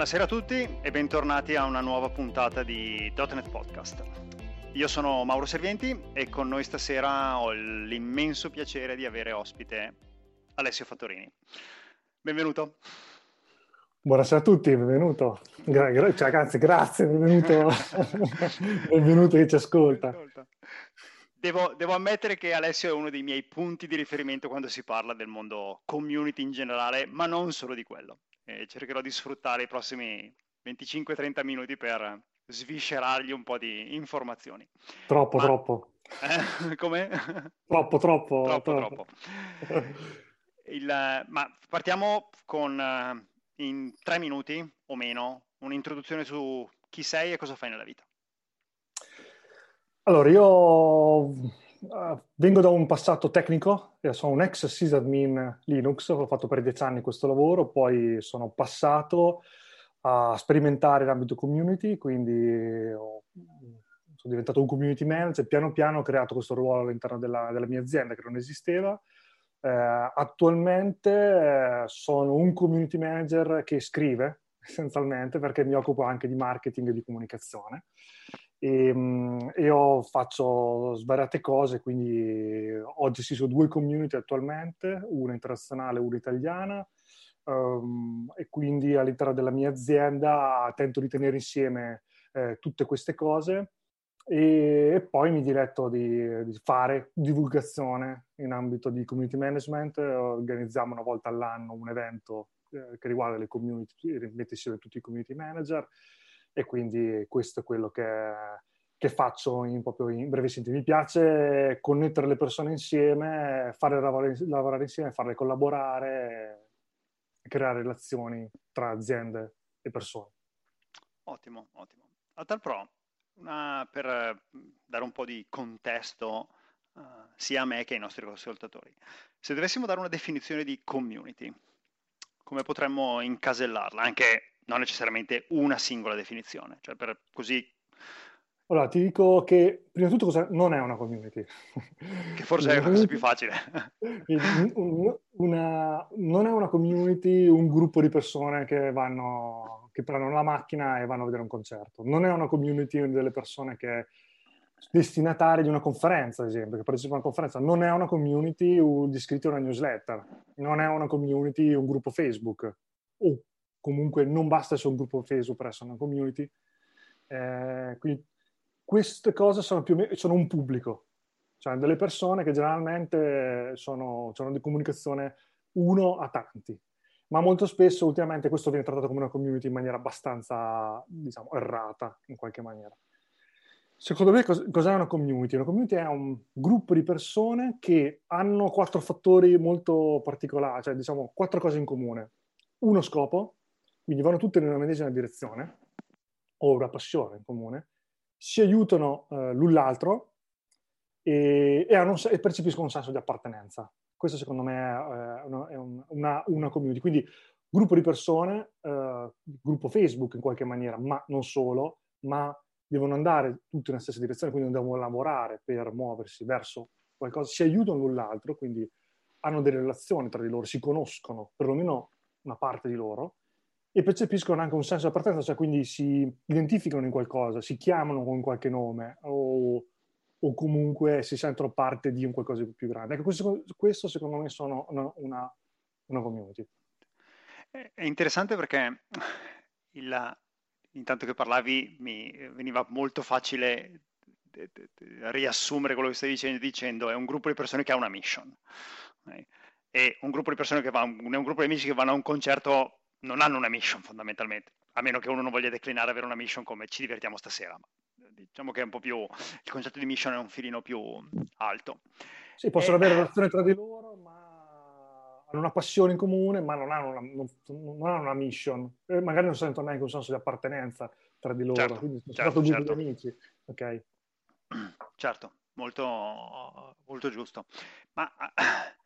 Buonasera a tutti e bentornati a una nuova puntata di .NET Podcast. Io sono Mauro Servienti e con noi stasera ho l'immenso piacere di avere ospite Alessio Fattorini. Benvenuto. Buonasera a tutti, benvenuto. Gra- gra- cioè, ragazzi, grazie, benvenuto. benvenuto che ci ascolta. Devo, devo, ammettere che Alessio è uno dei miei punti di riferimento quando si parla del mondo community in generale, ma non solo di quello e cercherò di sfruttare i prossimi 25-30 minuti per sviscerargli un po' di informazioni. Troppo, Ma... troppo. Eh, come? Troppo, troppo. Troppo, troppo. Il, ma partiamo con, uh, in tre minuti o meno, un'introduzione su chi sei e cosa fai nella vita. Allora, io Uh, vengo da un passato tecnico, sono un ex sysadmin Linux, ho fatto per dieci anni questo lavoro, poi sono passato a sperimentare l'ambito community, quindi ho, sono diventato un community manager, piano piano ho creato questo ruolo all'interno della, della mia azienda che non esisteva. Eh, attualmente eh, sono un community manager che scrive essenzialmente perché mi occupo anche di marketing e di comunicazione e, ehm, io faccio svariate cose, quindi oggi ci sono due community attualmente, una internazionale e una italiana, um, e quindi all'interno della mia azienda tento di tenere insieme eh, tutte queste cose. E, e, poi mi diletto di, di, fare divulgazione in ambito di community management, organizziamo una volta all'anno un evento eh, che riguarda le community, mette insieme tutti i community manager, e quindi questo è quello che, che faccio in, proprio in brevissimo. Mi piace connettere le persone insieme, fare lavorare, lavorare insieme, farle collaborare, creare relazioni tra aziende e persone. Ottimo, ottimo. A tal pro, una, per dare un po' di contesto uh, sia a me che ai nostri ascoltatori, se dovessimo dare una definizione di community, come potremmo incasellarla? Anche non necessariamente una singola definizione, cioè per così... Allora, ti dico che prima di tutto cosa non è una community. Che forse è la cosa più facile. Una, non è una community un gruppo di persone che vanno, che prendono la macchina e vanno a vedere un concerto. Non è una community delle persone che destinatari di una conferenza, ad esempio, che partecipano a una conferenza, non è una community di iscritti a una newsletter, non è una community un gruppo Facebook, o comunque non basta essere un gruppo Facebook per essere una community. Eh, quindi queste cose sono più o meno sono un pubblico, cioè delle persone che generalmente sono, sono di comunicazione uno a tanti. Ma molto spesso ultimamente questo viene trattato come una community in maniera abbastanza, diciamo, errata in qualche maniera. Secondo me cos- cos'è una community? Una community è un gruppo di persone che hanno quattro fattori molto particolari, cioè diciamo quattro cose in comune. Uno scopo, quindi vanno tutte nella medesima direzione, o una passione in comune, si aiutano eh, l'un l'altro e, e, hanno, e, percepiscono un senso di appartenenza. Questo secondo me è, una, è una, una, community. Quindi gruppo di persone, eh, gruppo Facebook in qualche maniera, ma non solo, ma devono andare tutti nella stessa direzione, quindi devono lavorare per muoversi verso qualcosa, si aiutano l'un l'altro, quindi hanno delle relazioni tra di loro, si conoscono, perlomeno una parte di loro, e percepiscono anche un senso di appartenenza, cioè quindi si identificano in qualcosa, si chiamano con qualche nome o, o comunque si sentono parte di un qualcosa di più grande. Ecco, questo, questo secondo me sono una, una, una, community. È interessante perché il, intanto che parlavi mi veniva molto facile riassumere quello che stai dicendo, dicendo è un gruppo di persone che ha una mission. E un gruppo di persone che va, un, un gruppo di amici che vanno a un concerto non hanno una mission fondamentalmente, a meno che uno non voglia declinare avere una mission come ci divertiamo stasera. Ma diciamo che è un po' più il concetto di mission è un filino più alto. Sì, possono e... avere relazione tra di loro, ma hanno una passione in comune, ma non hanno una, non, non hanno una mission. E magari non sentono neanche un senso di appartenenza tra di loro. Certo, quindi sono certo, stato certo. di amici. Ok. Certo, molto, molto giusto. Ma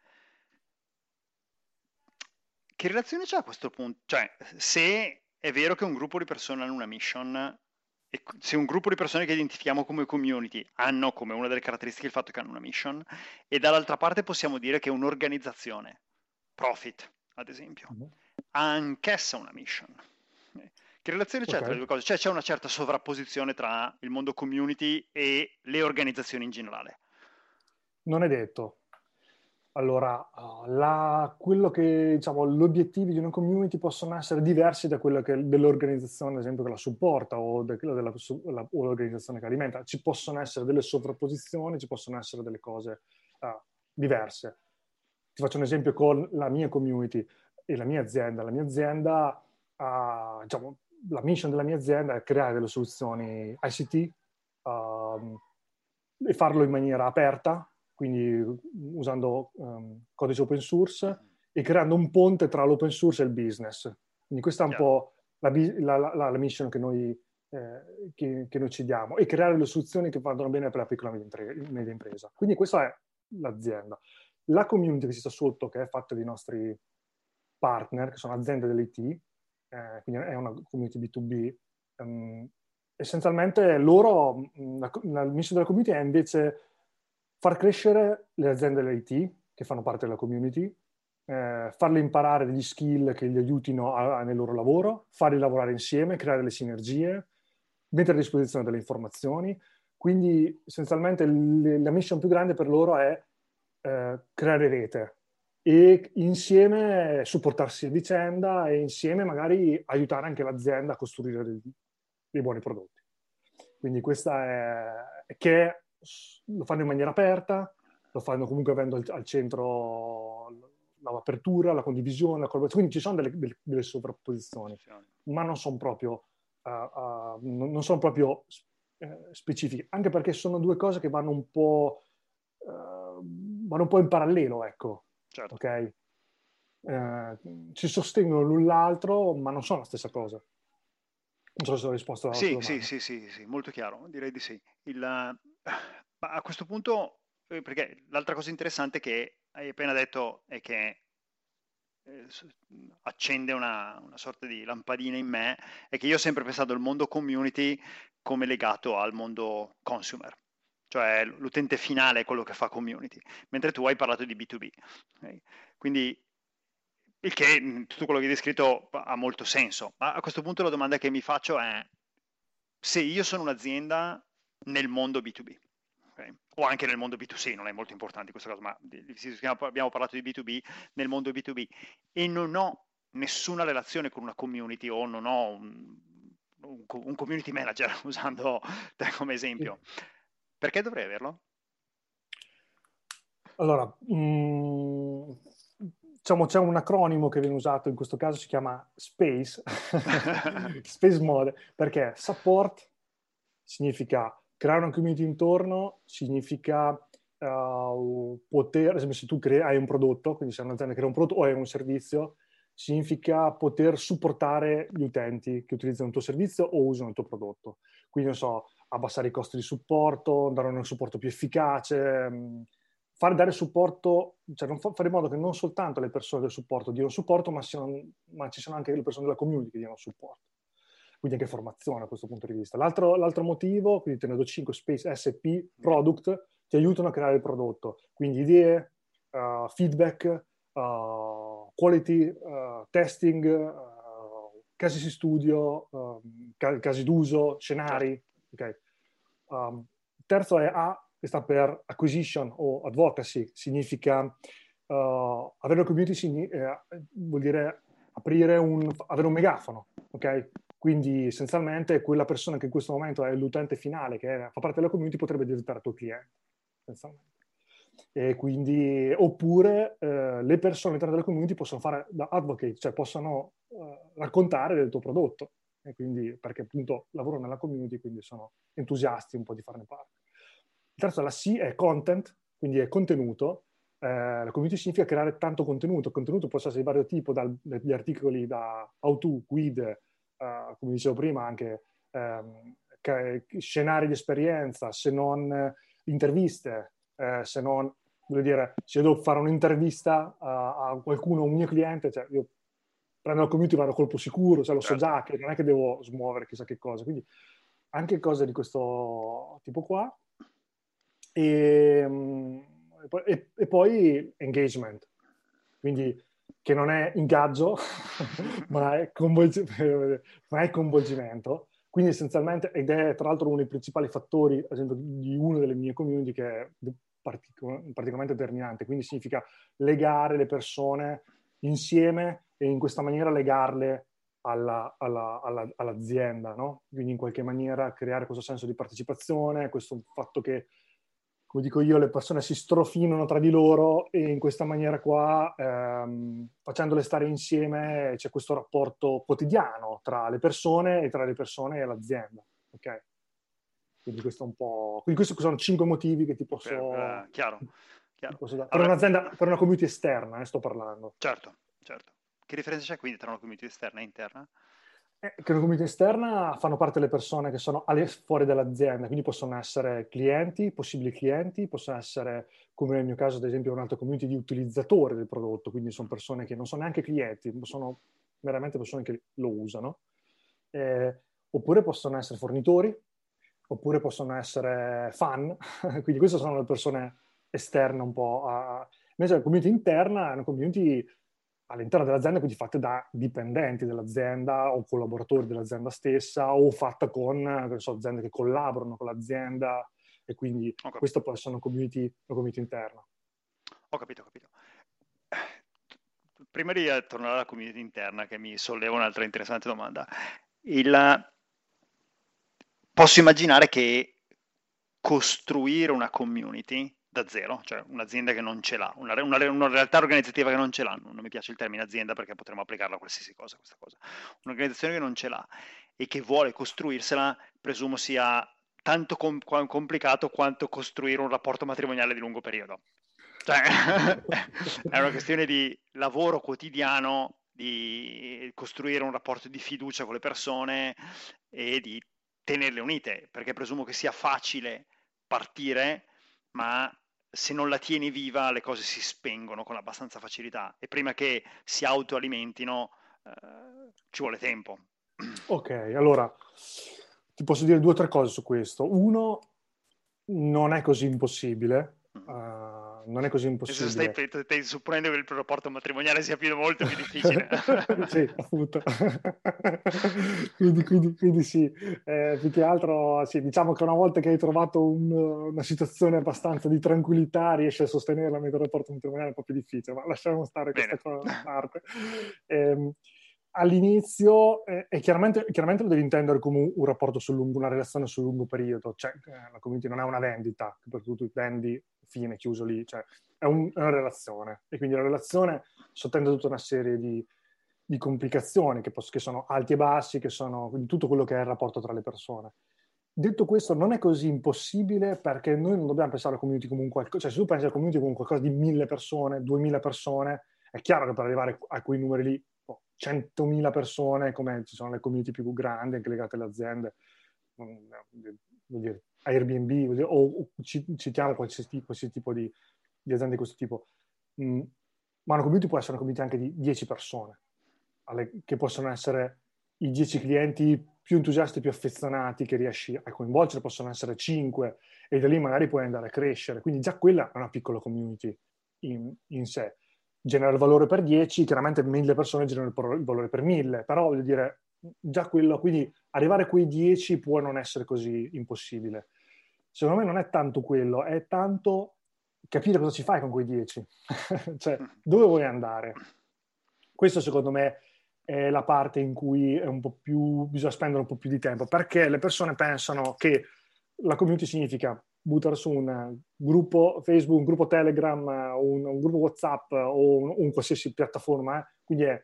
che relazione c'è a questo punto? Cioè, se è vero che un gruppo di persone hanno una mission, e se un gruppo di persone che identifichiamo come community hanno come una delle caratteristiche il fatto che hanno una mission, e dall'altra parte possiamo dire che un'organizzazione, profit ad esempio, uh-huh. ha anch'essa una mission. Che relazione c'è okay. tra le due cose? Cioè c'è una certa sovrapposizione tra il mondo community e le organizzazioni in generale? Non è detto. Allora, uh, la, che, diciamo, gli obiettivi di una community possono essere diversi da quello che, dell'organizzazione, ad esempio, che la supporta o da quello dell'organizzazione che alimenta. Ci possono essere delle sovrapposizioni, ci possono essere delle cose uh, diverse. Ti faccio un esempio con la mia community e la mia azienda. La mia azienda, uh, diciamo, la mission della mia azienda è creare delle soluzioni ICT um, e farlo in maniera aperta, quindi usando um, codice open source e creando un ponte tra l'open source e il business. Quindi questa è un po' la, la, la, la, mission che noi, eh, che, che noi, ci diamo e creare le soluzioni che vanno bene per la piccola e media impresa. Quindi questa è l'azienda. La community che ci sta sotto, che è fatta dei nostri partner, che sono aziende dell'IT, eh, quindi è una community B2B, um, ehm, essenzialmente loro, la, la mission della community è invece far crescere le aziende dell'IT che fanno parte della community, eh, farle imparare degli skill che gli aiutino a, a, nel loro lavoro, farli lavorare insieme, creare delle sinergie, mettere a disposizione delle informazioni. Quindi essenzialmente le, la mission più grande per loro è eh, creare rete e insieme supportarsi a vicenda e insieme magari aiutare anche l'azienda a costruire dei, dei buoni prodotti. Quindi questa è che lo fanno in maniera aperta, lo fanno comunque avendo al, al centro l'apertura, la condivisione, la collaborazione, quindi ci sono delle, delle, delle sovrapposizioni, ma non sono proprio, uh, uh, non sono proprio uh, specifiche, anche perché sono due cose che vanno un po', vanno un po' in parallelo, ecco, certo. ok? ci sostengono l'un l'altro, ma non sono la stessa cosa. Non so se ho risposto alla sì, domanda. Sì, sì, sì, sì, molto chiaro, direi di sì. Il, ma a questo punto, eh, perché l'altra cosa interessante che hai appena detto è che eh, accende una, una, sorta di lampadina in me, è che io ho sempre pensato al mondo community come legato al mondo consumer, cioè l'utente finale è quello che fa community, mentre tu hai parlato di B2B. Okay? Quindi il che tutto quello che hai descritto ha molto senso. Ma a questo punto la domanda che mi faccio è se io sono un'azienda nel mondo B2B, okay? o anche nel mondo B2C, non è molto importante questa cosa, ma abbiamo parlato di B2B nel mondo B2B e non ho nessuna relazione con una community o non ho un, un, un community manager, usando te come esempio, perché dovrei averlo? Allora, mh, mm, diciamo, c'è un acronimo che viene usato in questo caso, si chiama SPACE, Space Mode, perché support significa creare una community intorno significa uh, poter, ad esempio se tu crea, hai un prodotto, quindi se un'azienda crea un prodotto o hai un servizio, significa poter supportare gli utenti che utilizzano il tuo servizio o usano il tuo prodotto. Quindi, non so, abbassare i costi di supporto, dare un supporto più efficace, mm, fare dare supporto, cioè fa, fare in modo che non soltanto le persone del supporto diano supporto, ma, siano, ma ci siano anche le persone della community che diano supporto quindi anche formazione a questo punto di vista. L'altro, l'altro motivo, quindi tenendo 5 Space SP Product, ti aiutano a creare il prodotto, quindi idee, uh, feedback, uh, quality, uh, testing, casi di studio, casi d'uso, scenari. Okay. Um, terzo è A, che sta per acquisition o advocacy, significa avere una community eh, vuol dire aprire un, avere un megafono, ok? Quindi essenzialmente quella persona che in questo momento è l'utente finale, che fa parte della community, potrebbe diventare tuo cliente. Quindi, oppure eh, le persone all'interno della community possono fare da advocate, cioè possono eh, raccontare del tuo prodotto. Quindi, perché appunto lavorano nella community, quindi sono entusiasti un po' di farne parte. Il terzo, la C è content, quindi è contenuto. Eh, la community significa creare tanto contenuto. Il contenuto può essere di vario tipo, dagli articoli da how to, guide, come dicevo prima, anche um, scenari di esperienza, se non uh, interviste, uh, se non, voglio dire, se devo fare un'intervista a qualcuno, un mio cliente, cioè io prendo la community, vado a colpo sicuro, cioè lo so già certo. che non è che devo smuovere chissà che cosa. Quindi anche cose di questo tipo qua. E, um, e, e, e poi engagement. Quindi che non è ingaggio, ma, è coinvolg- ma è coinvolgimento. Quindi essenzialmente, ed è tra l'altro uno dei principali fattori, ad esempio, di una delle mie community che è partic- particolarmente determinante. Quindi significa legare le persone insieme e in questa maniera legarle alla, alla, alla, all'azienda, no? Quindi in qualche maniera creare questo senso di partecipazione, questo fatto che, come dico io, le persone si strofinano tra di loro e in questa maniera qua, ehm, facendole stare insieme, c'è questo rapporto quotidiano tra le persone e tra le persone e l'azienda. Ok? Quindi questo è un po'... Quindi questi sono cinque motivi che ti posso... Per, uh, chiaro. chiaro. Posso per allora... un'azienda, per una community esterna, eh, sto parlando. Certo, certo. Che differenza c'è quindi tra una community esterna e interna? Eh, che una community esterna fanno parte le persone che sono fuori dall'azienda, quindi possono essere clienti, possibili clienti, possono essere, come nel mio caso, ad esempio, un'altra community di utilizzatori del prodotto, quindi sono persone che non sono neanche clienti, sono veramente persone che lo usano. Eh, oppure possono essere fornitori, oppure possono essere fan, quindi queste sono le persone esterne un po' a... Invece la community interna è una community all'interno dell'azienda, quindi fatte da dipendenti dell'azienda o collaboratori dell'azienda stessa o fatta con so, aziende che collaborano con l'azienda e quindi questa può essere una community, una community interna. Ho capito, ho capito. Prima di tornare alla community interna, che mi solleva un'altra interessante domanda, il... posso immaginare che costruire una community da zero, cioè un'azienda che non ce l'ha, una, una, una, realtà organizzativa che non ce l'ha, non mi piace il termine azienda perché potremmo applicarla a qualsiasi cosa, questa cosa, un'organizzazione che non ce l'ha e che vuole costruirsela, presumo sia tanto com- complicato quanto costruire un rapporto matrimoniale di lungo periodo. Cioè, è una questione di lavoro quotidiano, di costruire un rapporto di fiducia con le persone e di tenerle unite, perché presumo che sia facile partire, ma se non la tieni viva le cose si spengono con abbastanza facilità e prima che si autoalimentino eh, ci vuole tempo. Ok, allora ti posso dire due o tre cose su questo. Uno, non è così impossibile. Uh, non è così impossibile. Stai, stai supponendo che il rapporto matrimoniale sia più, molto più difficile. sì, appunto. quindi, quindi, quindi, sì, eh, più che altro sì, diciamo che una volta che hai trovato un, una situazione abbastanza di tranquillità riesci a sostenerla mentre il rapporto matrimoniale è un po' più difficile, ma lasciamo stare questa Bene. cosa da parte. Eh, all'inizio, eh, e chiaramente, chiaramente, lo devi intendere come un, rapporto sul lungo, una relazione sul lungo periodo, cioè eh, la community non è una vendita, per cui tu vendi, fine, chiuso lì, cioè è, un, è, una relazione e quindi la relazione sottende tutta una serie di, di complicazioni che, posso, che, sono alti e bassi, che sono tutto quello che è il rapporto tra le persone. Detto questo, non è così impossibile perché noi non dobbiamo pensare alla community come un qualcosa, cioè se tu pensi alla community come qualcosa di mille persone, duemila persone, è chiaro che per arrivare a quei numeri lì 100.000 persone, come ci sono le community più grandi anche legate alle aziende, vuol dire, Airbnb, vuol dire, o, citiamo qualsiasi, qualsiasi tipo di, di, aziende di questo tipo. Mm, ma una community può essere una community anche di 10 persone, alle, che possono essere i 10 clienti più entusiasti, più affezionati che riesci a coinvolgere, possono essere 5 e da lì magari puoi andare a crescere. Quindi già quella è una piccola community in, in sé genera il valore per 10, chiaramente 1000 persone generano il valore per 1000, però voglio dire, già quello, quindi arrivare a quei 10 può non essere così impossibile. Secondo me non è tanto quello, è tanto capire cosa ci fai con quei 10, cioè dove vuoi andare. Questo secondo me è la parte in cui è un po' più, bisogna spendere un po' più di tempo, perché le persone pensano che la community significa buttare su un gruppo Facebook, un gruppo Telegram, un, un gruppo WhatsApp o un, un qualsiasi piattaforma, eh? quindi è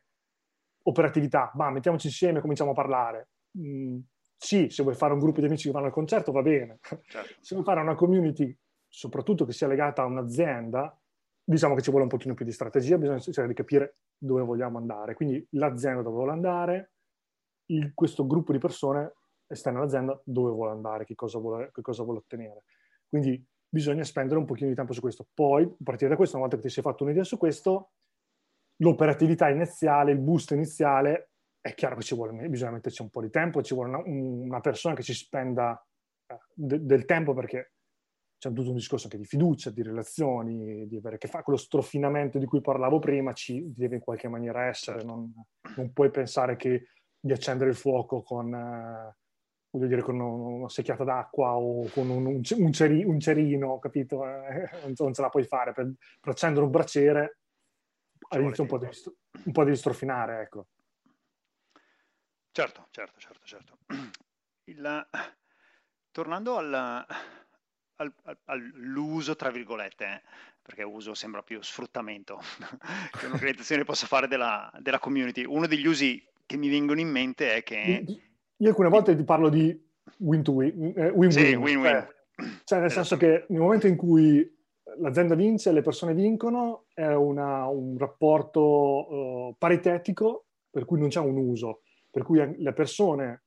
operatività, ma mettiamoci insieme e cominciamo a parlare. Mm, sì, se vuoi fare un gruppo di amici che vanno al concerto va bene, certo. se vuoi fare una community, soprattutto che sia legata a un'azienda, diciamo che ci vuole un pochino più di strategia, bisogna cercare di capire dove vogliamo andare. Quindi l'azienda dove vuole andare, il, questo gruppo di persone esterne all'azienda dove vuole andare, che cosa vuole, che cosa vuole ottenere. Quindi bisogna spendere un pochino di tempo su questo. Poi, a partire da questo, una volta che ti sei fatto un'idea su questo, l'operatività iniziale, il boost iniziale, è chiaro che ci vuole, bisogna metterci un po' di tempo, ci vuole una, una persona che ci spenda eh, de, del tempo perché c'è tutto un discorso anche di fiducia, di relazioni, di avere che fa quello strofinamento di cui parlavo prima, ci deve in qualche maniera essere, non, non puoi pensare che di accendere il fuoco con, eh, voglio dire, con una secchiata d'acqua o con un, un, un, ceri, un cerino, capito? Eh, non, ce la puoi fare. Per, per accendere un braciere all'inizio un po' devi, un po' devi strofinare, ecco. Certo, certo, certo, certo. Il, tornando al, al, all'uso, tra virgolette, eh, perché uso sembra più sfruttamento che un'organizzazione possa fare della, della community, uno degli usi che mi vengono in mente è che... Io alcune volte ti parlo di win to win, eh, win-win. Sì, win-win. Cioè, cioè nel esatto. senso che nel momento in cui l'azienda vince e le persone vincono, è una, un rapporto uh, paritetico per cui non c'è un uso, per cui le persone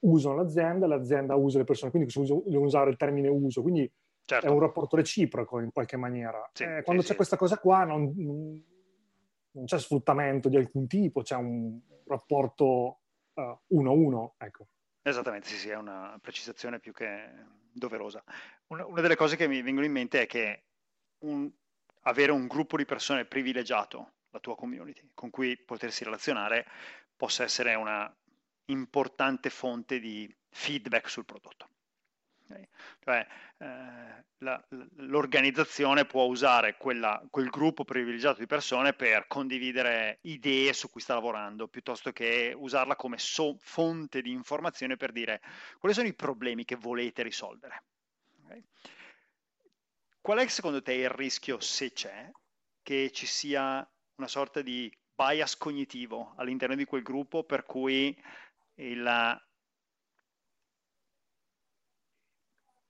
usano l'azienda, l'azienda usa le persone, quindi devo usare il termine uso, quindi certo. è un rapporto reciproco in qualche maniera. Sì, eh, quando sì, c'è sì. questa cosa qua non, non, c'è sfruttamento di alcun tipo, c'è un rapporto uh, uno a uno, ecco. Esattamente, sì, sì, è una precisazione più che doverosa. Una, una delle cose che mi vengono in mente è che un, avere un gruppo di persone privilegiato, la tua community, con cui potersi relazionare, possa essere una importante fonte di feedback sul prodotto. Cioè, eh, la, l'organizzazione può usare quella, quel gruppo privilegiato di persone per condividere idee su cui sta lavorando, piuttosto che usarla come so- fonte di informazione per dire quali sono i problemi che volete risolvere. Okay? Qual è secondo te il rischio, se c'è, che ci sia una sorta di bias cognitivo all'interno di quel gruppo per cui il,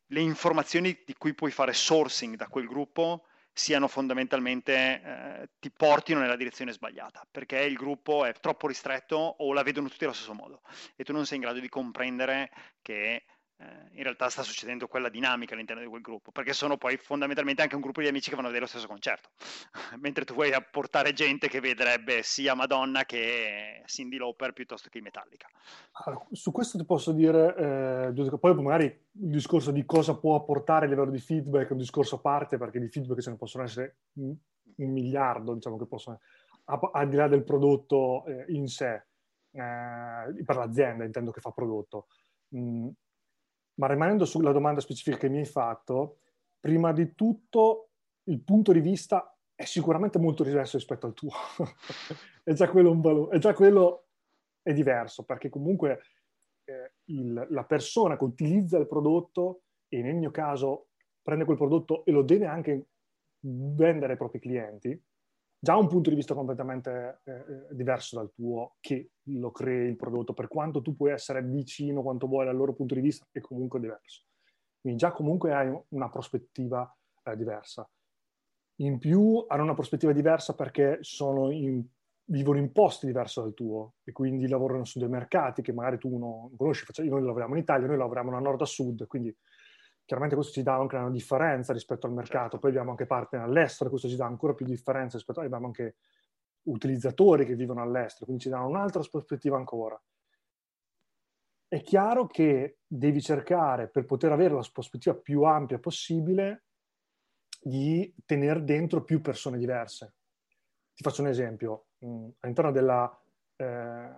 le informazioni di cui puoi fare sourcing da quel gruppo siano fondamentalmente, eh, ti portino nella direzione sbagliata, perché il gruppo è troppo ristretto o la vedono tutti allo stesso modo e tu non sei in grado di comprendere che eh, in realtà sta succedendo quella dinamica all'interno di quel gruppo, perché sono poi fondamentalmente anche un gruppo di amici che vanno a vedere lo stesso concerto, mentre tu vuoi apportare gente che vedrebbe sia Madonna che Cindy Lauper piuttosto che Metallica. Allora, su questo ti posso dire, eh, poi magari il discorso di cosa può apportare a livello di feedback è un discorso a parte, perché di feedback ce ne possono essere un, un miliardo, diciamo che possono, al di là del prodotto eh, in sé, eh, per l'azienda intendo che fa prodotto. Mm, ma rimanendo sulla domanda specifica che mi hai fatto, prima di tutto il punto di vista è sicuramente molto diverso rispetto al tuo. è, già quello un valore, è già quello è diverso, perché comunque eh, il, la persona che utilizza il prodotto, e nel mio caso prende quel prodotto e lo deve anche vendere ai propri clienti, già un punto di vista completamente eh, eh, diverso dal tuo che lo crei il prodotto, per quanto tu puoi essere vicino quanto vuoi al loro punto di vista, è comunque diverso. Quindi già comunque hai una prospettiva eh, diversa. In più hanno una prospettiva diversa perché in, vivono in posti diversi dal tuo e quindi lavorano su dei mercati che magari tu non conosci. Noi lavoriamo in Italia, noi lavoriamo da nord a sud, quindi Chiaramente questo ci dà anche una differenza rispetto al mercato, certo. poi abbiamo anche partner all'estero, questo ci dà ancora più differenza rispetto a... abbiamo anche utilizzatori che vivono all'estero, quindi ci dà un'altra prospettiva ancora. È chiaro che devi cercare, per poter avere la prospettiva più ampia possibile, di tenere dentro più persone diverse. Ti faccio un esempio. Mm, all'interno della eh,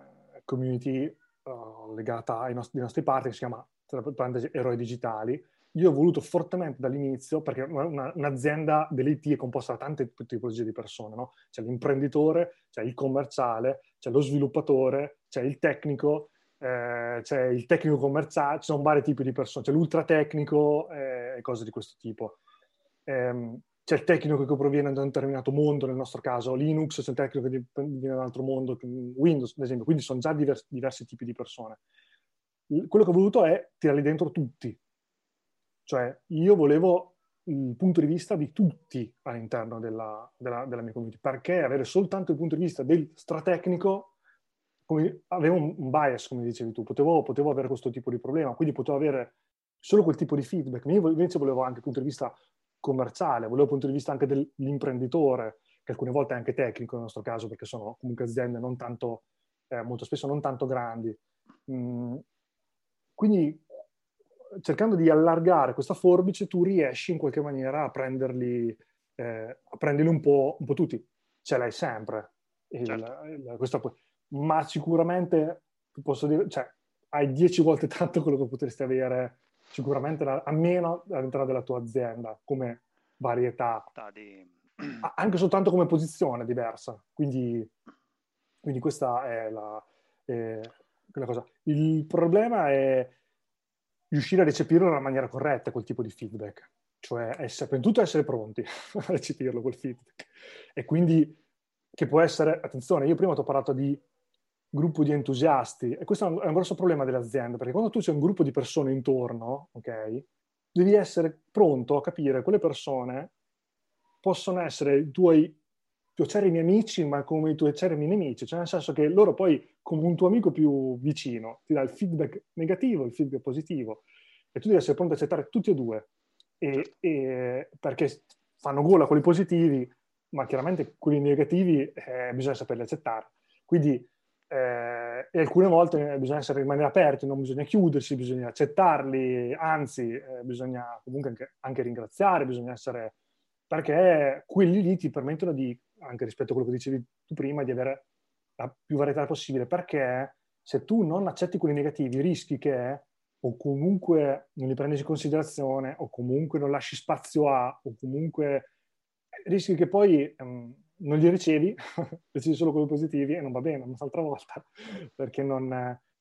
community uh, legata ai nostri, ai nostri partner, che si chiama, tra parentesi, Eroi Digitali, io ho voluto fortemente dall'inizio, perché una, un'azienda dell'IT è composta da tante tipologie di persone, no? C'è l'imprenditore, c'è il commerciale, c'è lo sviluppatore, c'è il tecnico, eh, c'è il tecnico commerciale, ci sono vari tipi di persone, c'è l'ultra tecnico eh, e cose di questo tipo. Eh, c'è il tecnico che proviene da un determinato mondo, nel nostro caso Linux, c'è il tecnico che viene da un altro mondo, Windows ad esempio, quindi sono già diversi, diversi tipi di persone. Quello che ho voluto è tirarli dentro tutti, cioè, io volevo il punto di vista di tutti all'interno della, della, della mia community, perché avere soltanto il punto di vista del stratecnico come, avevo un bias, come dicevi tu, potevo, potevo, avere questo tipo di problema, quindi potevo avere solo quel tipo di feedback. Io invece volevo anche il punto di vista commerciale, volevo il punto di vista anche dell'imprenditore, che alcune volte è anche tecnico nel nostro caso, perché sono comunque aziende non tanto, eh, molto spesso non tanto grandi. Mm, quindi cercando di allargare questa forbice, tu riesci in qualche maniera a prenderli, eh, a prenderli un, po', un po' tutti. Ce l'hai sempre. Il, certo. il, questo, ma sicuramente, posso dire, cioè, hai dieci volte tanto quello che potresti avere sicuramente almeno all'interno della tua azienda come varietà. Di... Anche soltanto come posizione diversa. Quindi, quindi questa è la, è la cosa. Il problema è riuscire a recepirlo nella maniera corretta, quel tipo di feedback. Cioè, essere, prima di tutto essere pronti a recepirlo, quel feedback. E quindi, che può essere, attenzione, io prima ti ho parlato di gruppo di entusiasti, e questo è un, grosso problema delle aziende, perché quando tu c'è un gruppo di persone intorno, ok, devi essere pronto a capire quelle persone possono essere i tuoi tuoi acerrimi amici, ma come i tuoi acerrimi nemici, cioè nel senso che loro poi, come un tuo amico più vicino, ti dà il feedback negativo, il feedback positivo, e tu devi essere pronto ad accettare tutti e due, e, e, perché fanno gola quelli positivi, ma chiaramente quelli negativi eh, bisogna saperli accettare. Quindi, eh, e alcune volte bisogna essere rimanere aperti, non bisogna chiudersi, bisogna accettarli, anzi, eh, bisogna comunque anche, anche ringraziare, bisogna essere perché quelli lì ti permettono di anche rispetto a quello che dicevi tu prima, di avere la più varietà possibile, perché se tu non accetti quelli negativi, rischi che o comunque non li prendi in considerazione, o comunque non lasci spazio a, o comunque rischi che poi um, non li ricevi, ricevi solo quelli positivi e non va bene, un'altra volta, perché non...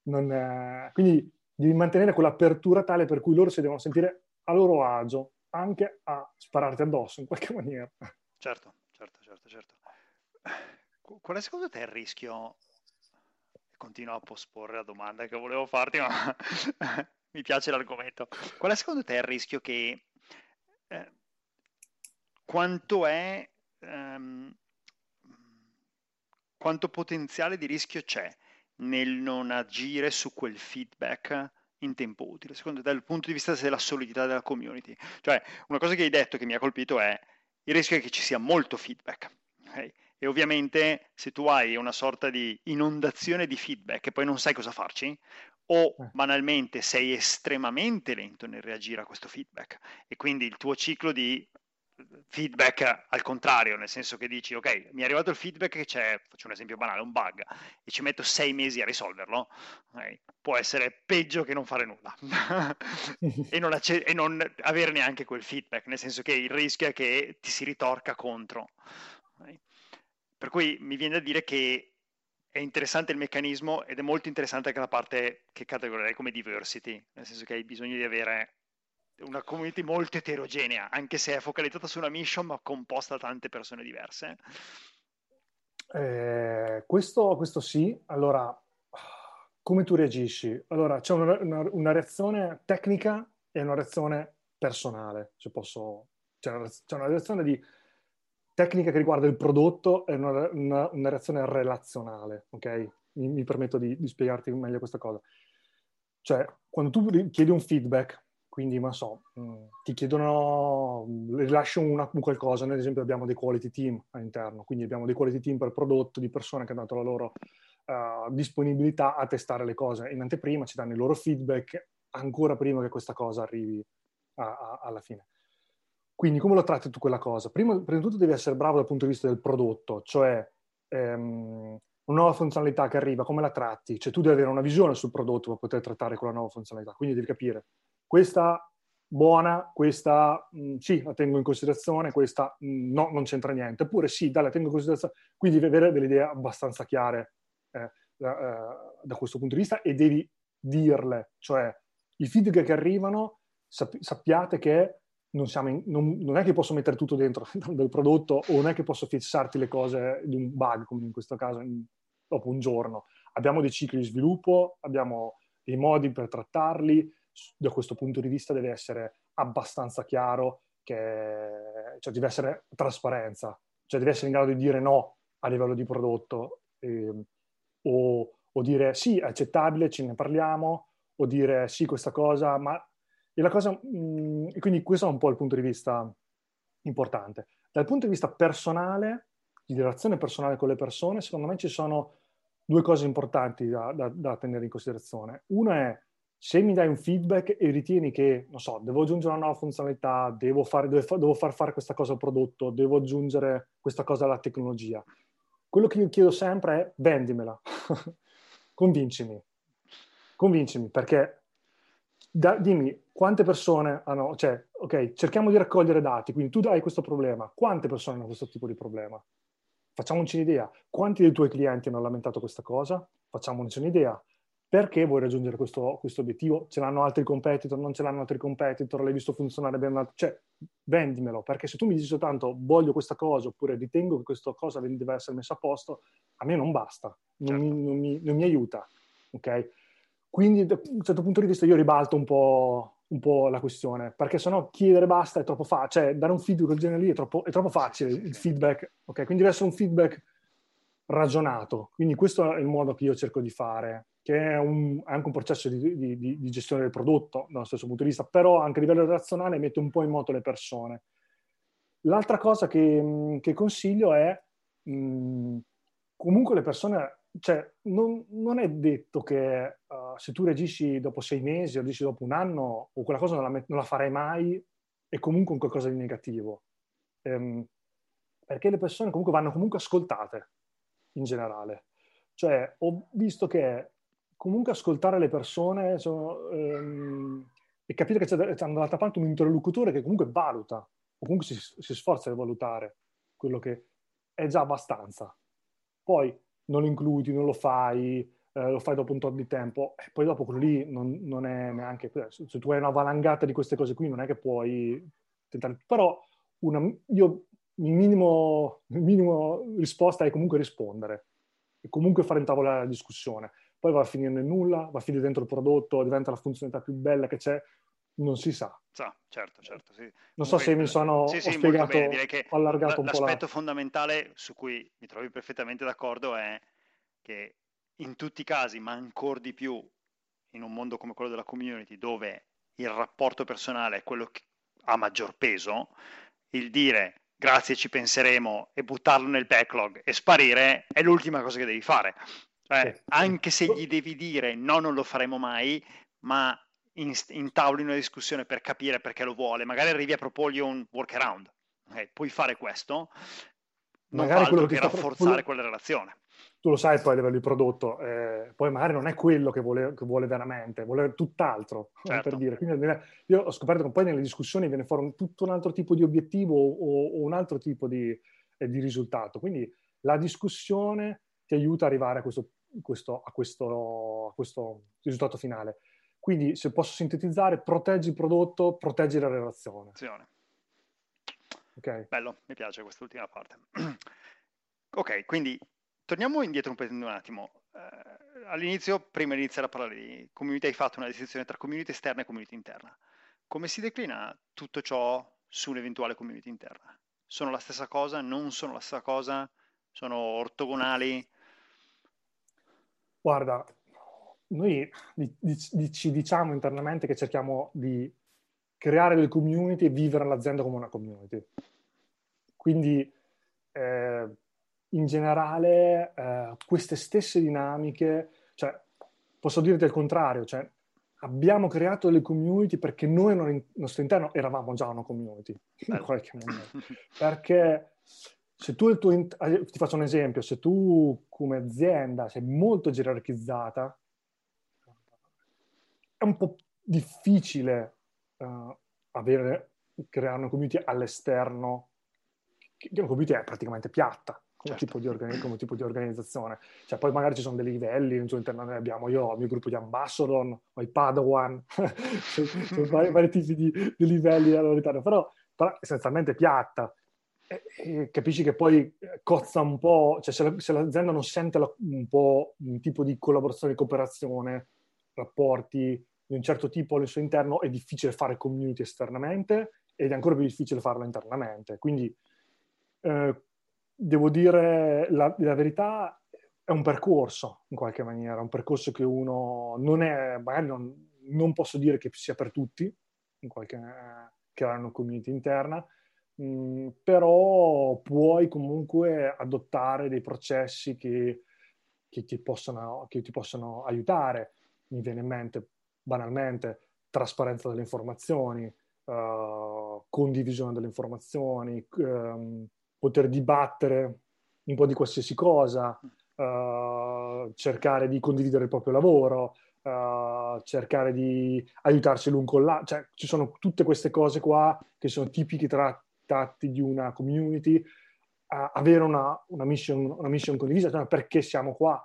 non quindi devi mantenere quell'apertura tale per cui loro si devono sentire a loro agio, anche a spararti addosso in qualche maniera. Certo certo. Qual è secondo te il rischio? Continuo a posporre la domanda che volevo farti, ma mi piace l'argomento. Qual è secondo te il rischio che eh, quanto è ehm, quanto potenziale di rischio c'è nel non agire su quel feedback in tempo utile, secondo te dal punto di vista della solidità della community? Cioè, una cosa che hai detto che mi ha colpito è il rischio è che ci sia molto feedback. Okay? E ovviamente se tu hai una sorta di inondazione di feedback e poi non sai cosa farci, o eh. banalmente sei estremamente lento nel reagire a questo feedback e quindi il tuo ciclo di feedback al contrario, nel senso che dici ok, mi è arrivato il feedback che c'è, faccio un esempio banale, un bug e ci metto sei mesi a risolverlo, okay, può essere peggio che non fare nulla e, non acce- e, non avere neanche quel feedback, nel senso che il rischio è che ti si ritorca contro. Okay. Per cui mi viene da dire che è interessante il meccanismo ed è molto interessante anche la parte che categorizzerei come diversity, nel senso che hai bisogno di avere una community molto eterogenea, anche se è focalizzata su una mission ma composta da tante persone diverse. Eh, questo, questo, sì, allora come tu reagisci? Allora c'è una, una, una, reazione tecnica e una reazione personale, se posso... C'è una, c'è una reazione di tecnica che riguarda il prodotto e una, una reazione relazionale, ok? Mi, mi permetto di, di spiegarti meglio questa cosa. Cioè, quando tu chiedi un feedback quindi, ma so, mm, ti chiedono, rilascio una, qualcosa, noi ad esempio abbiamo dei quality team all'interno, quindi abbiamo dei quality team per prodotto di persone che hanno dato la loro uh, disponibilità a testare le cose in anteprima, ci danno il loro feedback ancora prima che questa cosa arrivi a, a, alla fine. Quindi come lo tratti tu quella cosa? Prima, prima di tutto devi essere bravo dal punto di vista del prodotto, cioè ehm, una nuova funzionalità che arriva, come la tratti? Cioè tu devi avere una visione sul prodotto per poter trattare quella nuova funzionalità, quindi devi capire questa buona, questa mh, mm, sì, la tengo in considerazione, questa mh, mm, no, non c'entra niente, oppure sì, dai, la tengo in considerazione, quindi devi avere delle idee abbastanza chiare eh, da, eh, da, questo punto di vista e devi dirle, cioè i feedback che arrivano sapp- sappiate che non, in, non, non, è che posso mettere tutto dentro del prodotto o non è che posso fissarti le cose di un bug, come in questo caso, in, dopo un giorno. Abbiamo dei cicli di sviluppo, abbiamo dei modi per trattarli, da questo punto di vista deve essere abbastanza chiaro che cioè, deve essere trasparenza, cioè deve essere in grado di dire no a livello di prodotto eh, o, o, dire sì, è accettabile, ce ne parliamo, o dire sì, questa cosa, ma e la cosa, mh, mm, e quindi questo è un po' il punto di vista importante. Dal punto di vista personale, di relazione personale con le persone, secondo me ci sono due cose importanti da, da, da tenere in considerazione. Una è se mi dai un feedback e ritieni che, non so, devo aggiungere una nuova funzionalità, devo, fare, devo far fare questa cosa al prodotto, devo aggiungere questa cosa alla tecnologia, quello che io chiedo sempre è vendimela, convincimi, convincimi, perché da, dimmi quante persone hanno, cioè, ok, cerchiamo di raccogliere dati, quindi tu hai questo problema, quante persone hanno questo tipo di problema? Facciamoci un'idea, quanti dei tuoi clienti hanno lamentato questa cosa? Facciamoci un'idea, perché vuoi raggiungere questo, questo, obiettivo? Ce l'hanno altri competitor, non ce l'hanno altri competitor, l'hai visto funzionare bene? Cioè, vendimelo, perché se tu mi dici soltanto voglio questa cosa oppure ritengo che questa cosa deve essere messa a posto, a me non basta, non, certo. mi, non, mi, non mi, aiuta, ok? Quindi da un certo punto di vista io ribalto un po', un po la questione, perché sennò chiedere basta è troppo facile, cioè dare un feedback del genere lì è troppo, è troppo facile, il feedback, ok? Quindi deve essere un feedback ragionato, quindi questo è il modo che io cerco di fare che è, un, anche un processo di, di, di, gestione del prodotto dallo stesso punto di vista, però anche a livello relazionale mette un po' in moto le persone. L'altra cosa che, che consiglio è mh, comunque le persone, cioè non, non è detto che uh, se tu reagisci dopo sei mesi o reagisci dopo un anno o quella cosa non la, non la farai mai è comunque un qualcosa di negativo. Um, perché le persone comunque vanno comunque ascoltate in generale. Cioè, ho visto che comunque ascoltare le persone sono, ehm, e capire che c'è, c'è dall'altra parte un interlocutore che comunque valuta, o comunque si, si sforza di valutare quello che è già abbastanza. Poi non lo includi, non lo fai, eh, lo fai dopo un tot di tempo, e poi dopo quello lì non, non è neanche... Se tu hai una valangata di queste cose qui, non è che puoi tentare... Però una, io, il minimo, minimo risposta è comunque rispondere e comunque fare intavolare la discussione poi va a finire nel nulla, va a finire dentro il prodotto, diventa la funzionalità più bella che c'è, non si sa. Sa, certo, certo. Sì. Non so se mi sono sì, sì, spiegato, Direi che allargato un po' L'aspetto la... fondamentale su cui mi trovi perfettamente d'accordo è che in tutti i casi, ma ancora di più in un mondo come quello della community, dove il rapporto personale è quello che ha maggior peso, il dire grazie, ci penseremo e buttarlo nel backlog e sparire è l'ultima cosa che devi fare. Cioè, anche se gli devi dire no, non lo faremo mai, ma in, intauli una discussione per capire perché lo vuole, magari arrivi a proporgli un workaround. Okay, puoi fare questo, non magari quello che rafforzare quello... quella relazione. Tu lo sai poi a livello di prodotto, eh, poi magari non è quello che vuole, che vuole veramente, vuole tutt'altro, certo. per dire. Quindi io ho scoperto che poi nelle discussioni viene fuori un, tutto un altro tipo di obiettivo o, o un altro tipo di, eh, di risultato. Quindi la discussione ti aiuta ad arrivare a questo questo, a, questo, a questo risultato finale. Quindi, se posso sintetizzare, proteggi il prodotto, proteggi la relazione. Okay. Bello, mi piace quest'ultima parte. ok, quindi torniamo indietro un, un attimo. Uh, all'inizio, prima di iniziare a parlare di community, hai fatto una distinzione tra community esterna e community interna. Come si declina tutto ciò su un'eventuale community interna? Sono la stessa cosa? Non sono la stessa cosa? Sono ortogonali? Guarda, noi ci diciamo internamente che cerchiamo di creare le community e vivere l'azienda come una community. Quindi, eh, in generale, eh, queste stesse dinamiche, cioè, posso dirti il contrario, cioè, abbiamo creato le community perché noi al nostro interno eravamo già una community, in qualche modo. perché se tu il tuo, ti faccio un esempio, se tu come azienda sei molto gerarchizzata, è un po' difficile uh, avere, creare una community all'esterno, che una community è praticamente piatta come, certo. tipo, di organi- come tipo di organizzazione. Cioè, poi magari ci sono dei livelli, nel suo interno noi abbiamo, io ho il mio gruppo di ambassador, ho i padawan, sono vari, vari, tipi di, di livelli all'interno, però, però essenzialmente piatta capisci che poi cozza un po', cioè se, la, se l'azienda non sente la, un po' un tipo di collaborazione, cooperazione, rapporti di un certo tipo al suo interno, è difficile fare community esternamente ed è ancora più difficile farlo internamente. Quindi eh, devo dire la, la, verità, è un percorso in qualche maniera, un percorso che uno non è, magari non, non posso dire che sia per tutti, in qualche, eh, che hanno community interna, Mm, però puoi comunque adottare dei processi che, che, ti possono, che, ti possono, aiutare. Mi viene in mente banalmente trasparenza delle informazioni, uh, condivisione delle informazioni, um, poter dibattere un po' di qualsiasi cosa, uh, cercare di condividere il proprio lavoro, uh, cercare di aiutarsi l'un con l'altro. Cioè, ci sono tutte queste cose qua che sono tipiche trattati di una community, avere una, una, mission, una mission condivisa, cioè perché siamo qua.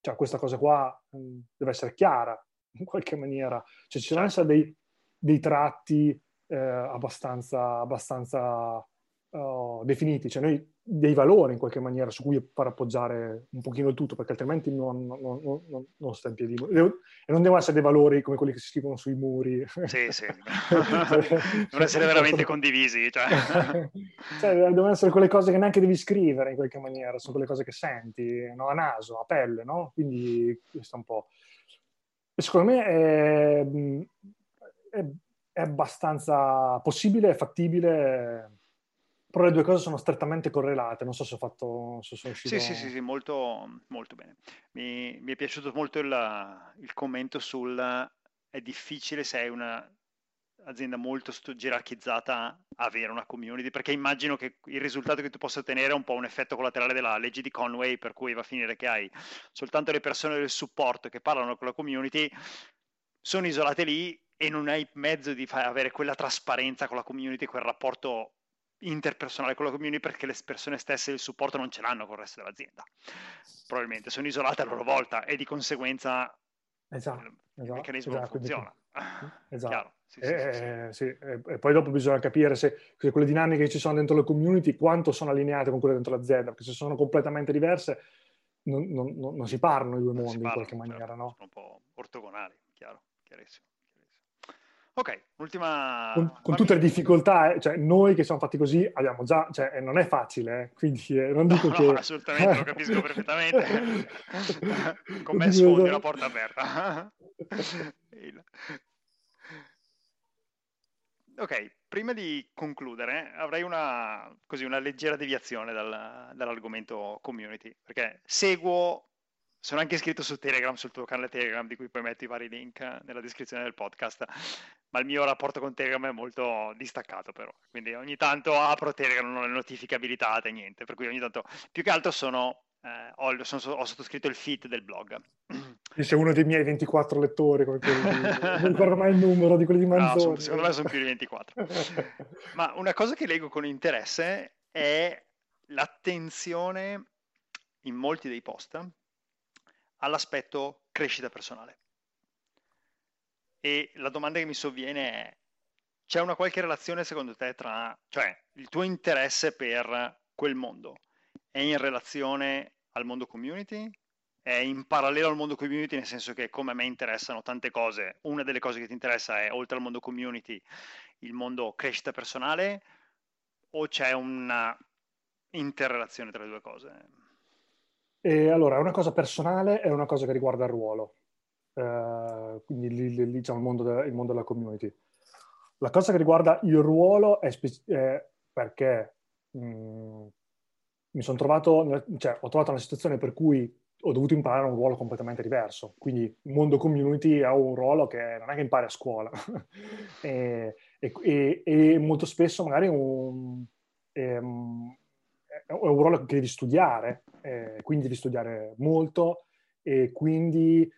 Cioè, questa cosa qua mm, deve essere chiara in qualche maniera. Cioè, ci devono essere dei, dei tratti eh, abbastanza, abbastanza uh, definiti, cioè noi dei valori in qualche maniera su cui far appoggiare un pochino il tutto, perché altrimenti non, non, non, non sta in piedi. E non devono essere dei valori come quelli che si scrivono sui muri. Sì, sì. devono essere veramente condivisi. Cioè. cioè, devono essere quelle cose che neanche devi scrivere in qualche maniera, sono quelle cose che senti, no? a naso, a pelle, no? Quindi questo è un po'... E secondo me è, è, è abbastanza possibile, fattibile però le due cose sono strettamente correlate, non so se ho fatto... Se sono uscito... Sì, sì, sì, sì, molto, molto bene. Mi, mi, è piaciuto molto il, il, commento sul è difficile se hai un'azienda molto gerarchizzata avere una community, perché immagino che il risultato che tu possa ottenere è un po' un effetto collaterale della legge di Conway, per cui va a finire che hai soltanto le persone del supporto che parlano con la community, sono isolate lì e non hai mezzo di fa- avere quella trasparenza con la community, quel rapporto interpersonale con la community perché le persone stesse il supporto non ce l'hanno con il resto dell'azienda. Probabilmente sono isolate a loro volta e di conseguenza esatto, il esatto, meccanismo esatto, non funziona. Esatto. Sì, sì, eh, sì, e poi dopo bisogna capire se, se, quelle dinamiche che ci sono dentro le community quanto sono allineate con quelle dentro l'azienda, perché se sono completamente diverse non, non, non si parlano i due mondi in qualche maniera, certo, no? Sono un po' ortogonali, chiaro, chiarissimo. Ok, ultima... Con, con tutte le difficoltà, eh, cioè noi che siamo fatti così abbiamo già, cioè non è facile, eh, quindi eh, non dico no, che... No, assolutamente, lo capisco perfettamente. con me sfondi la porta aperta. ok, prima di concludere avrei una, così, una leggera deviazione dal, dall'argomento community, perché seguo sono anche iscritto su Telegram, sul tuo canale Telegram, di cui poi metto i vari link nella descrizione del podcast. Ma il mio rapporto con Telegram è molto distaccato, però. Quindi ogni tanto apro Telegram, non ho le notifiche abilitate, niente. Per cui ogni tanto, più che altro, sono, eh, ho, sono, ho, sottoscritto il feed del blog. Sei uno dei miei 24 lettori, come quelli di... non ricordo mai il numero di quelli di Manzoni. No, sono, secondo me sono più di 24. Ma una cosa che leggo con interesse è l'attenzione in molti dei post all'aspetto crescita personale. E la domanda che mi sovviene è, c'è una qualche relazione secondo te tra, cioè il tuo interesse per quel mondo è in relazione al mondo community? È in parallelo al mondo community nel senso che come a me interessano tante cose, una delle cose che ti interessa è oltre al mondo community il mondo crescita personale o c'è una interrelazione tra le due cose? E allora, è una cosa personale e una cosa che riguarda il ruolo, eh, quindi lì, lì, diciamo il mondo, de- il mondo, della community. La cosa che riguarda il ruolo è, spe- è perché mh, mm, mi sono trovato, cioè ho trovato una situazione per cui ho dovuto imparare un ruolo completamente diverso. Quindi il mondo community ha un ruolo che non è che impari a scuola. e, e, e, molto spesso magari un, um, è un ruolo che devi studiare, eh, quindi devi studiare molto e quindi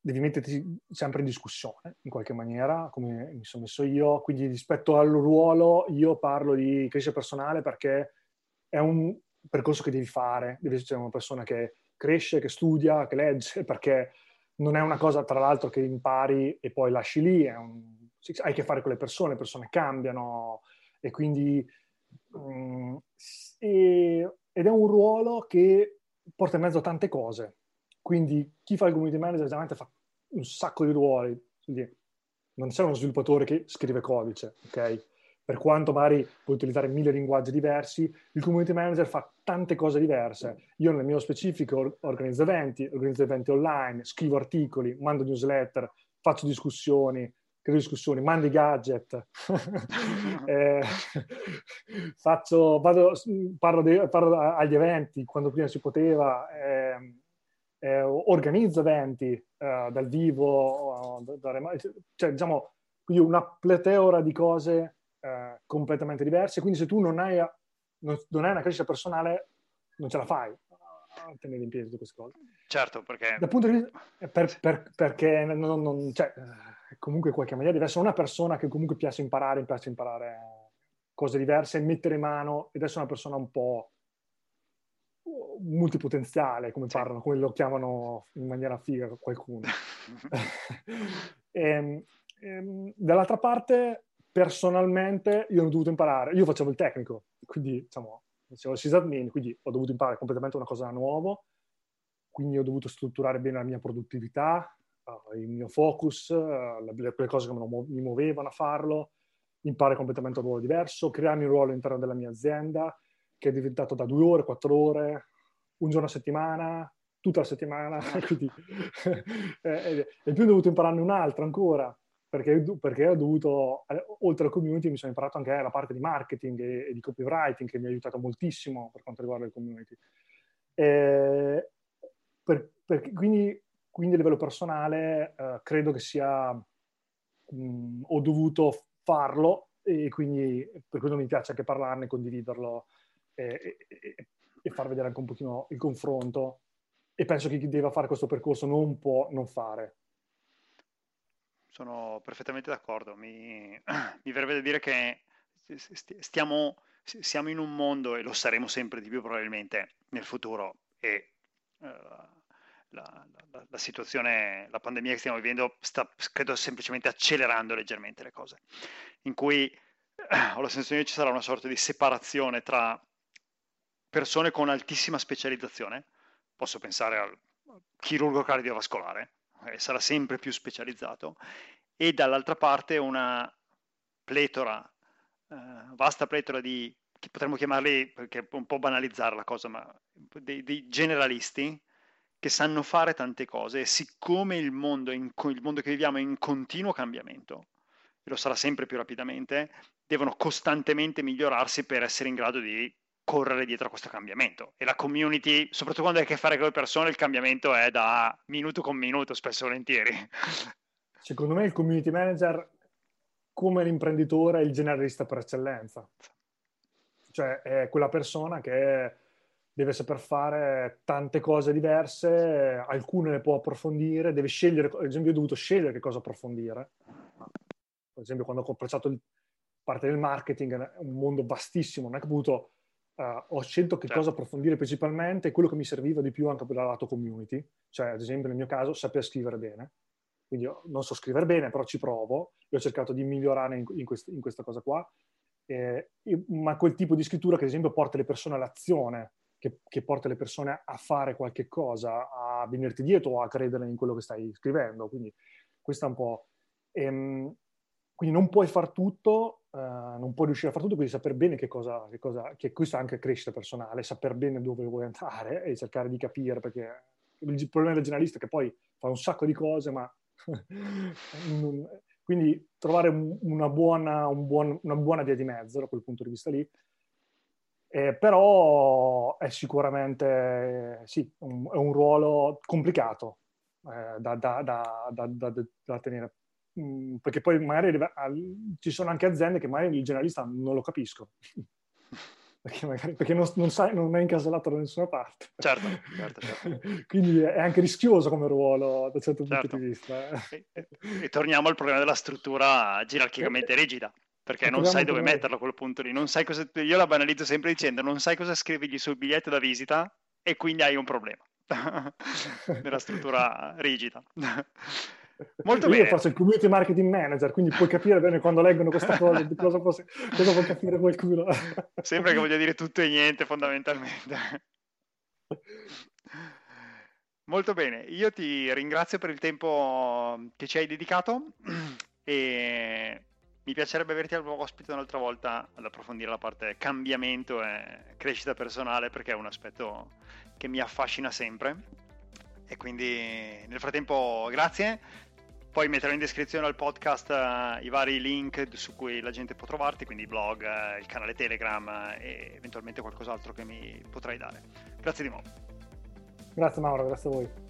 devi metterti sempre in discussione in qualche maniera, come mi sono messo io. Quindi rispetto al ruolo io parlo di crescita personale perché è un percorso che devi fare, devi essere una persona che cresce, che studia, che legge, perché non è una cosa tra l'altro che impari e poi lasci lì, un, hai a che fare con le persone, le persone cambiano e quindi Mm, ed è un ruolo che porta in mezzo tante cose. Quindi chi fa il community manager generalmente fa un sacco di ruoli. Quindi non c'è uno sviluppatore che scrive codice, ok? Per quanto magari puoi utilizzare mille linguaggi diversi, il community manager fa tante cose diverse. Io nel mio specifico organizzo eventi, organizzo eventi online, scrivo articoli, mando newsletter, faccio discussioni, creo discussioni, mandi gadget, eh, faccio, vado, parlo, de, parlo, agli eventi quando prima si poteva, eh, eh, organizzo eventi eh, dal vivo, da, da, cioè diciamo, quindi una pletora di cose eh, completamente diverse. Quindi se tu non hai, non, non hai una crescita personale, non ce la fai a tenere in piedi tutte queste cose. Certo, perché... Dal punto di vista... Per, per, perché non, non, cioè, comunque in qualche maniera deve essere una persona che comunque piace imparare, piace imparare cose diverse, mettere mano, ed essere una persona un po' multipotenziale, come parlano, come lo chiamano in maniera figa qualcuno. e, ehm, e, ehm, dall'altra parte, personalmente, io ho dovuto imparare, io facevo il tecnico, quindi diciamo, facevo il sysadmin, quindi ho dovuto imparare completamente una cosa nuova, quindi ho dovuto strutturare bene la mia produttività, uh, il mio focus, uh, le, le, cose che mi muovevano a farlo, imparare completamente un ruolo diverso, crearmi un ruolo all'interno della mia azienda, che è diventato da due ore, quattro ore, un giorno a settimana, tutta la settimana, quindi, e più ho dovuto impararne un altro ancora, perché, perché, ho dovuto, eh, oltre alla community, mi sono imparato anche la parte di marketing e, e, di copywriting che mi ha aiutato moltissimo per quanto riguarda le community. Per, per, quindi, quindi, a livello personale eh, credo che sia, mh, mm, ho dovuto farlo e quindi per quello mi piace anche parlarne, condividerlo e, e, e far vedere anche un pochino il confronto. E penso che chi deve fare questo percorso non può non fare sono perfettamente d'accordo. Mi, mi verrebbe da dire che stiamo, siamo in un mondo, e lo saremo sempre di più probabilmente nel futuro, e uh, la, la, la, situazione, la pandemia che stiamo vivendo sta, credo, semplicemente accelerando leggermente le cose, in cui ho la sensazione che ci sarà una sorta di separazione tra persone con altissima specializzazione, posso pensare al chirurgo cardiovascolare, eh, sarà sempre più specializzato, e dall'altra parte una pletora, eh, vasta pletora di, che potremmo chiamarli, perché è un po' banalizzare la cosa, ma dei, dei generalisti che sanno fare tante cose e siccome il mondo, in, il mondo che viviamo è in continuo cambiamento, e lo sarà sempre più rapidamente, devono costantemente migliorarsi per essere in grado di correre dietro a questo cambiamento. E la community, soprattutto quando hai a che fare con le persone, il cambiamento è da minuto con minuto, spesso e volentieri. Secondo me il community manager, come l'imprenditore, è il generalista per eccellenza. Cioè è quella persona che deve saper fare tante cose diverse, alcune le può approfondire, deve scegliere, ad esempio io ho dovuto scegliere che cosa approfondire. Per esempio quando ho approcciato il, parte del marketing, è un mondo vastissimo, non è che ho avuto Uh, ho scelto che certo. cosa approfondire principalmente, quello che mi serviva di più anche per il lato community, cioè ad esempio nel mio caso saper scrivere bene, quindi non so scrivere bene, però ci provo, e ho cercato di migliorare in, in, quest, in questa cosa qua, eh, ma quel tipo di scrittura che ad esempio porta le persone all'azione, che, che, porta le persone a fare qualche cosa, a venirti dietro a credere in quello che stai scrivendo, quindi questo è un po'... Ehm, quindi non puoi far tutto, uh, non puoi riuscire a fare tutto, quindi sapere bene che cosa, che cosa, che questo è anche crescita personale, saper bene dove vuoi andare e cercare di capire, perché il problema del generalista è che poi fa un sacco di cose, ma quindi trovare un, una, buona, un buon, una, buona, via di mezzo da quel punto di vista lì. Eh, però è sicuramente sì, un, è un ruolo complicato eh, da, da, da, da, tenere Mm, perché poi magari ci sono anche aziende che magari il generalista non lo capisco. perché, magari, perché non, non, sai, non è incasellato da nessuna parte. Certo, certo, certo. Quindi è anche rischioso come ruolo da un certo certo. punto di vista. Eh. E, e, torniamo al problema della struttura gerarchicamente rigida. Perché non sai dove metterlo a quel punto lì, non sai cosa... Io la banalizzo sempre dicendo, non sai cosa scrivergli sul biglietto da visita e quindi hai un problema nella struttura rigida. Molto Io bene. Io faccio il community marketing manager, quindi puoi capire bene quando leggono questa cosa di cosa, può, cosa può capire qualcuno. Sembra che voglia dire tutto e niente fondamentalmente. Molto bene, io ti ringrazio per il tempo che ci hai dedicato e mi piacerebbe averti al nuovo ospite un'altra volta ad approfondire la parte cambiamento e crescita personale perché è un aspetto che mi affascina sempre. E quindi nel frattempo grazie, poi metterò in descrizione al podcast uh, i vari link su cui la gente può trovarti, quindi il blog, uh, il canale Telegram uh, e eventualmente qualcos'altro che mi potrai dare. Grazie di nuovo. Grazie Mauro, grazie a voi.